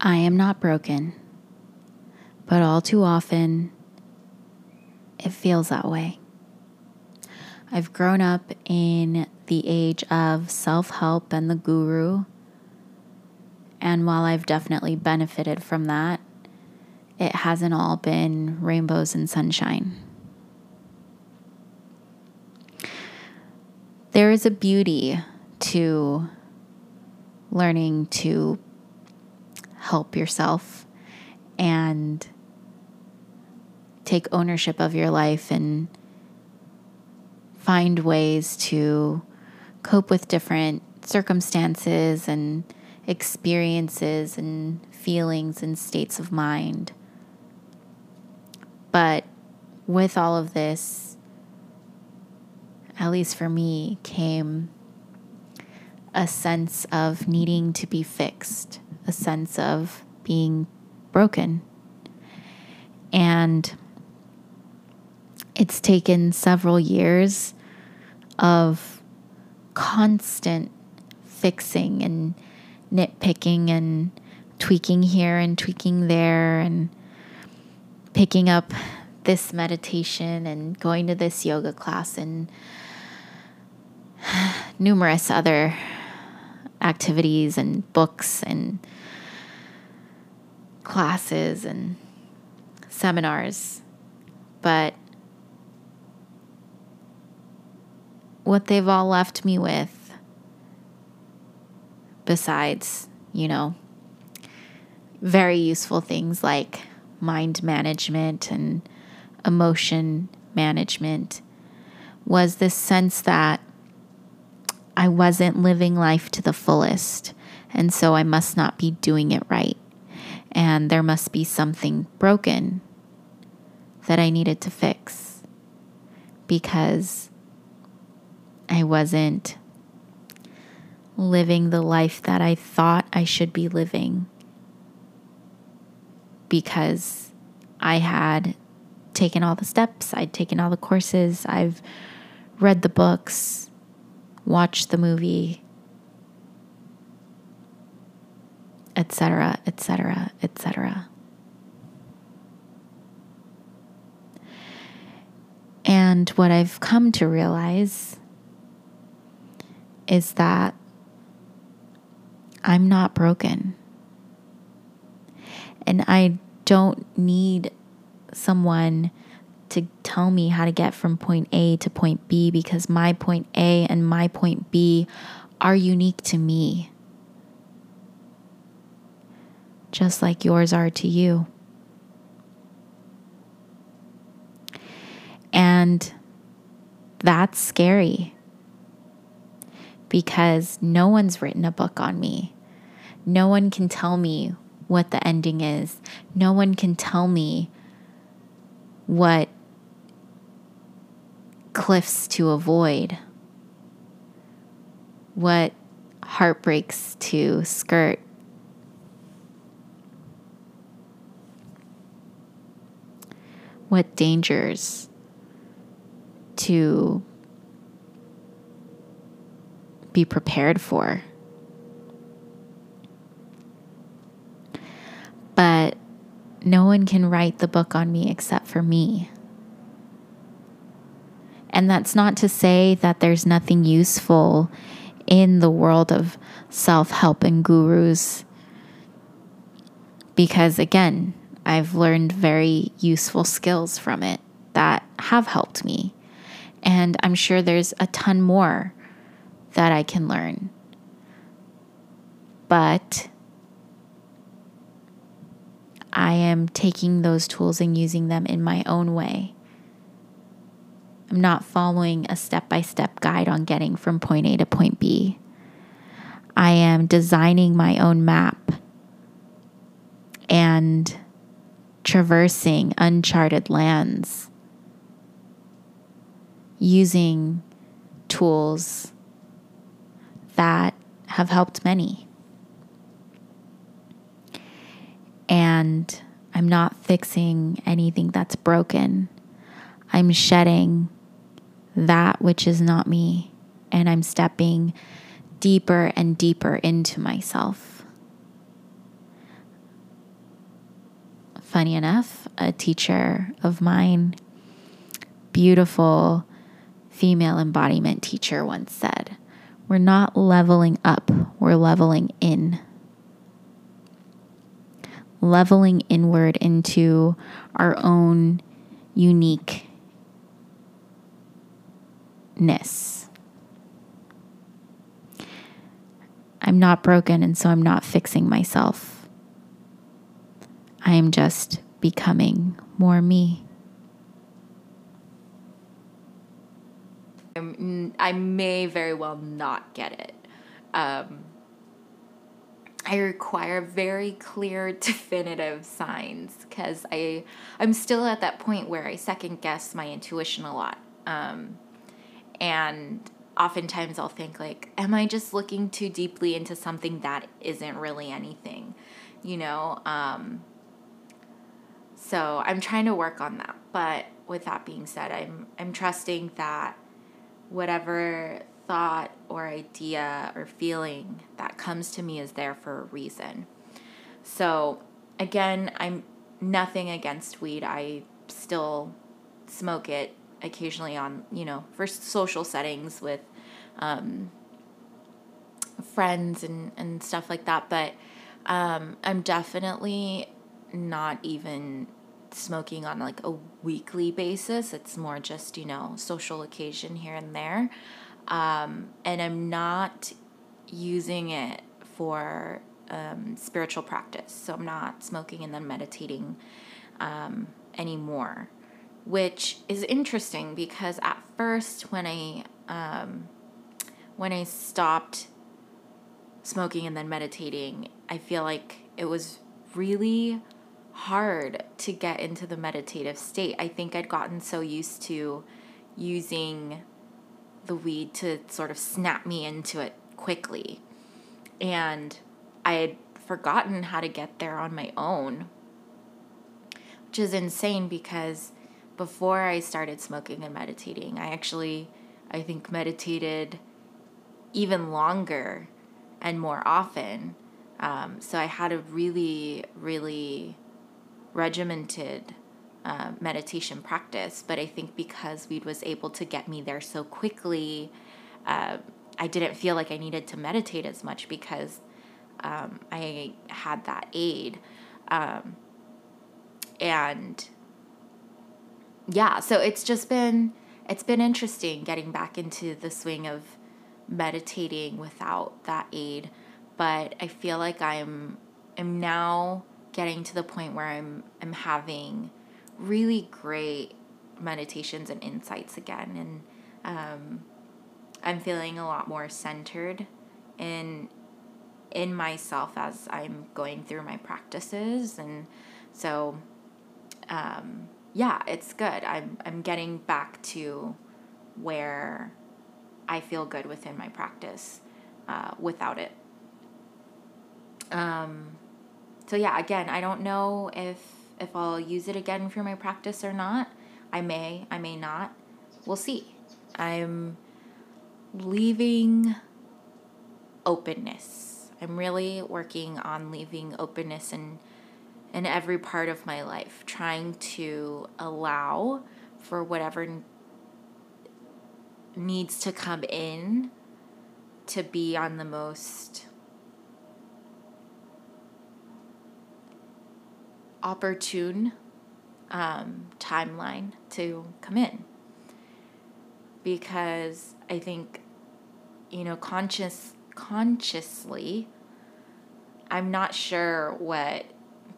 I am not broken, but all too often it feels that way. I've grown up in the age of self help and the guru. And while I've definitely benefited from that, it hasn't all been rainbows and sunshine. There is a beauty to learning to help yourself and take ownership of your life and find ways to cope with different circumstances and experiences and feelings and states of mind. But with all of this, at least for me, came a sense of needing to be fixed, a sense of being broken. And it's taken several years of constant fixing and nitpicking and tweaking here and tweaking there and picking up this meditation and going to this yoga class and numerous other activities and books and classes and seminars. But what they've all left me with, besides, you know, very useful things like mind management and emotion management, was this sense that I wasn't living life to the fullest. And so I must not be doing it right. And there must be something broken that I needed to fix because I wasn't living the life that I thought I should be living because I had taken all the steps, I'd taken all the courses, I've read the books, watched the movie, etc., etc., etc. And what I've come to realize is that I'm not broken. And I don't need someone to tell me how to get from point A to point B because my point A and my point B are unique to me, just like yours are to you. And that's scary because no one's written a book on me. No one can tell me what the ending is. No one can tell me what cliffs to avoid, what heartbreaks to skirt. What dangers to be prepared for. But no one can write the book on me except for me. And that's not to say that there's nothing useful in the world of self help and gurus. Because again, I've learned very useful skills from it that have helped me. And I'm sure there's a ton more that I can learn. But I am taking those tools and using them in my own way. I'm not following a step by step guide on getting from point A to point B. I am designing my own map and traversing uncharted lands using tools that have helped many. And I'm not fixing anything that's broken. I'm shedding that which is not me, and I'm stepping deeper and deeper into myself. Funny enough, a teacher of mine, beautiful female embodiment teacher, once said, We're not leveling up, we're leveling in. Leveling inward into our own uniqueness. I'm not broken, and so I'm not fixing myself. I am just becoming more me. I may very well not get it. Um, I require very clear, definitive signs because I I'm still at that point where I second guess my intuition a lot, um, and oftentimes I'll think like, am I just looking too deeply into something that isn't really anything, you know? Um, so I'm trying to work on that. But with that being said, I'm I'm trusting that whatever thought or idea or feeling that comes to me is there for a reason. So, again, I'm nothing against weed. I still smoke it occasionally on, you know, for social settings with um, friends and, and stuff like that. But um, I'm definitely not even smoking on like a weekly basis. It's more just, you know, social occasion here and there. Um, and I'm not using it for um, spiritual practice. So I'm not smoking and then meditating um, anymore, which is interesting because at first when I um, when I stopped smoking and then meditating, I feel like it was really hard to get into the meditative state. I think I'd gotten so used to using the weed to sort of snap me into it quickly. And I had forgotten how to get there on my own, which is insane because before I started smoking and meditating, I actually, I think, meditated even longer and more often. Um, so I had a really, really regimented uh, meditation practice, but I think because weed was able to get me there so quickly, uh, I didn't feel like I needed to meditate as much because um, I had that aid. Um, and yeah, so it's just been it's been interesting getting back into the swing of meditating without that aid, but I feel like I'm I'm now getting to the point where I'm I'm having really great meditations and insights again. And um, I'm feeling a lot more centered in in myself as I'm going through my practices. And so, um, yeah, it's good. I'm I'm getting back to where I feel good within my practice uh, without it. Um, so yeah, again, I don't know if if I'll use it again for my practice or not. I may, I may not. We'll see. I'm leaving openness. I'm really working on leaving openness in in every part of my life, trying to allow for whatever needs to come in to be on the most opportune um, timeline to come in. Because I think you know conscious consciously I'm not sure what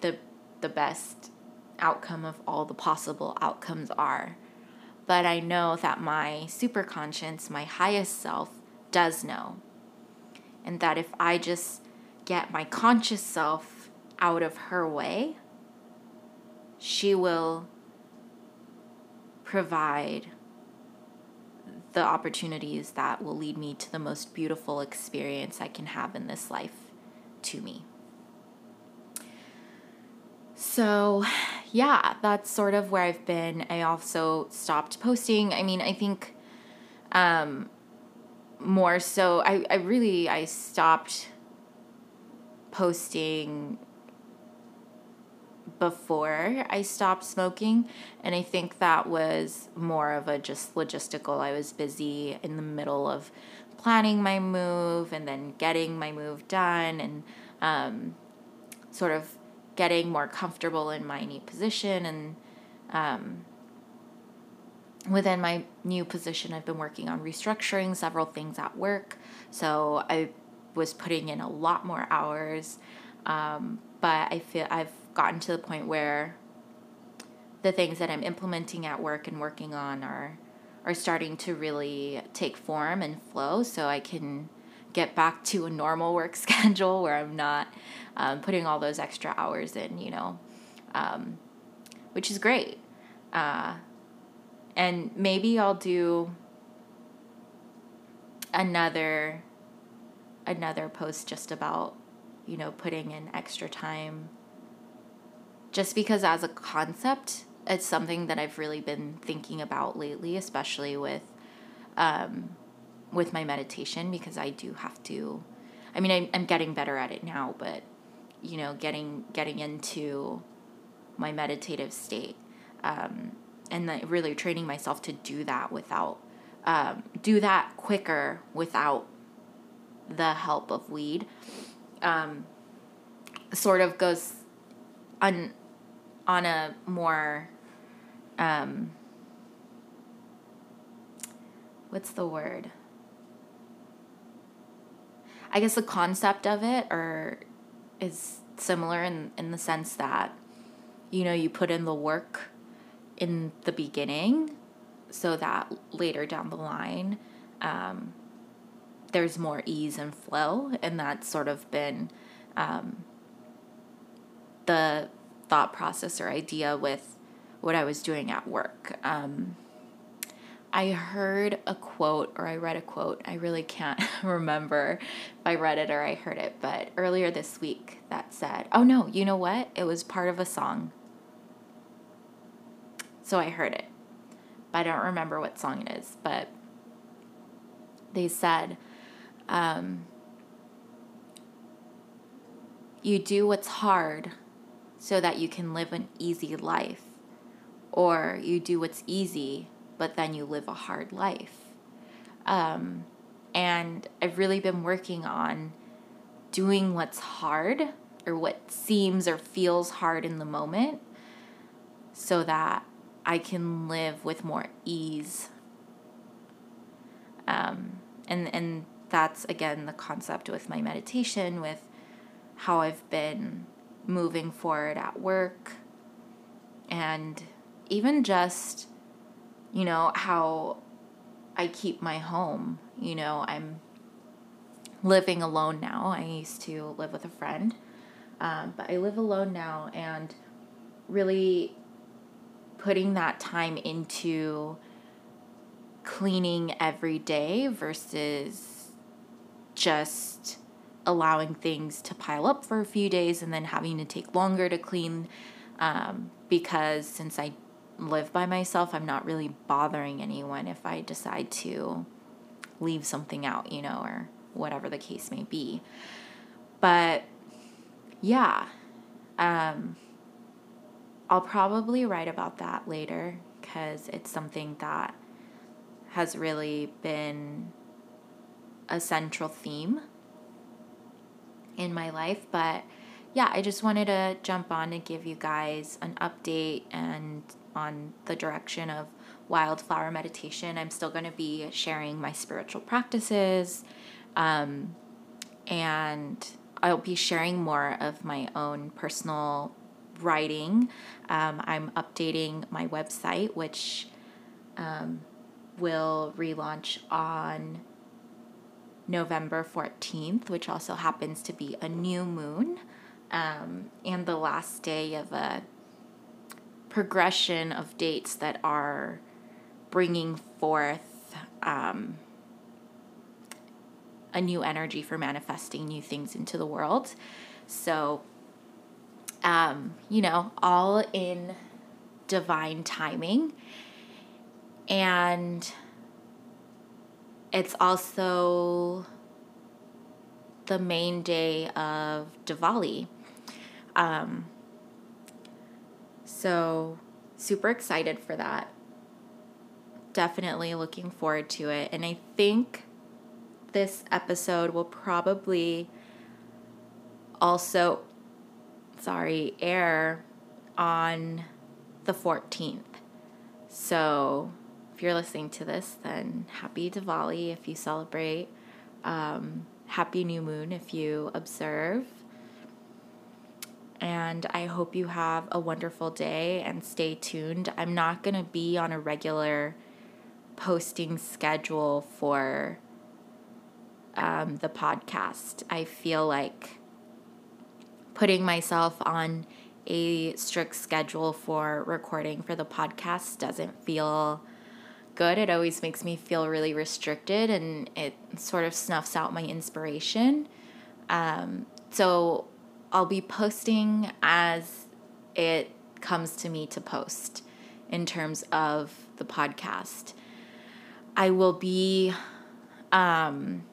the the best outcome of all the possible outcomes are. But I know that my super conscience, my highest self does know. And that if I just get my conscious self out of her way she will provide the opportunities that will lead me to the most beautiful experience I can have in this life to me. So, yeah, that's sort of where I've been. I also stopped posting. I mean, I think um, more so, I, I really, I stopped posting before I stopped smoking. And I think that was more of a just logistical. I was busy in the middle of planning my move and then getting my move done and um, sort of getting more comfortable in my new position. And um, within my new position, I've been working on restructuring several things at work. So I was putting in a lot more hours. Um, but I feel I've gotten to the point where the things that I'm implementing at work and working on are are starting to really take form and flow so I can get back to a normal work schedule where I'm not um, putting all those extra hours in, you know, um, which is great. Uh, and maybe I'll do another another post just about you know putting in extra time just because as a concept it's something that I've really been thinking about lately especially with um, with my meditation because I do have to I mean I'm, I'm getting better at it now but you know getting getting into my meditative state um, and really training myself to do that without um, do that quicker without the help of weed um, sort of goes on on a more um, what's the word? I guess the concept of it or is similar in, in the sense that you know you put in the work in the beginning so that later down the line um, there's more ease and flow. And that's sort of been um, the thought process or idea with what i was doing at work um, i heard a quote or i read a quote i really can't remember if i read it or i heard it but earlier this week that said oh no you know what it was part of a song so I heard it. But I don't remember what song it is. But they said, um, you do what's hard so that you can live an easy life. Or you do what's easy, but then you live a hard life. Um, and I've really been working on doing what's hard or what seems or feels hard in the moment so that I can live with more ease. Um, and and that's again the concept with my meditation, with how I've been moving forward at work, and even just, you know, how I keep my home. You know, I'm living alone now. I used to live with a friend, um, but I live alone now, and really putting that time into cleaning every day versus just allowing things to pile up for a few days and then having to take longer to clean um, because since I live by myself, I'm not really bothering anyone if I decide to leave something out, you know, or whatever the case may be. But yeah, um, I'll probably write about that later because it's something that has really been a central theme in my life. But yeah, I just wanted to jump on and give you guys an update and on the direction of wildflower meditation. I'm still going to be sharing my spiritual practices. Um, and I'll be sharing more of my own personal writing. Um, I'm updating my website, which um, will relaunch on November 14th, which also happens to be a new moon um, and the last day of a progression of dates that are bringing forth um, a new energy for manifesting new things into the world. So um, you know, all in divine timing. And it's also the main day of Diwali. Um, So, super excited for that. Definitely looking forward to it. And I think this episode will probably also, sorry, air on the 14th. So, if you're listening to this, then happy Diwali if you celebrate. Um, happy new moon if you observe. And I hope you have a wonderful day and stay tuned. I'm not going to be on a regular posting schedule for um, the podcast. I feel like putting myself on a strict schedule for recording for the podcast doesn't feel good. It always makes me feel really restricted and it sort of snuffs out my inspiration. Um, so I'll be posting as it comes to me to post in terms of the podcast. I will be um,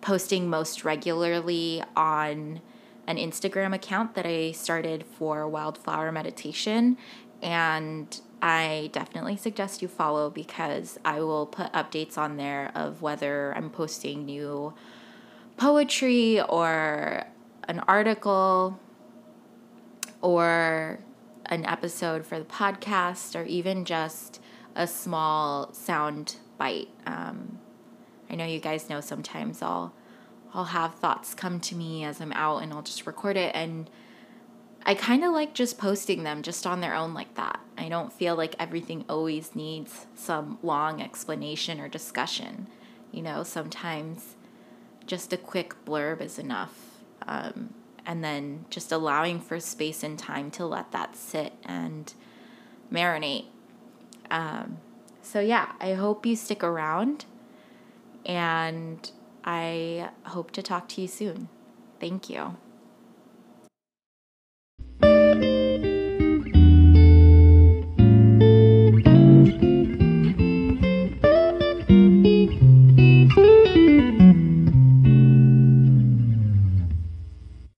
posting most regularly on an Instagram account that I started for wildflower meditation. And I definitely suggest you follow because I will put updates on there of whether I'm posting new poetry or an article or an episode for the podcast or even just a small sound bite. Um, I know you guys know sometimes I'll I'll have thoughts come to me as I'm out and I'll just record it and I kind of like just posting them just on their own like that. I don't feel like everything always needs some long explanation or discussion. You know, sometimes just a quick blurb is enough. Um, and then just allowing for space and time to let that sit and marinate. Um, so, yeah, I hope you stick around and I hope to talk to you soon. Thank you.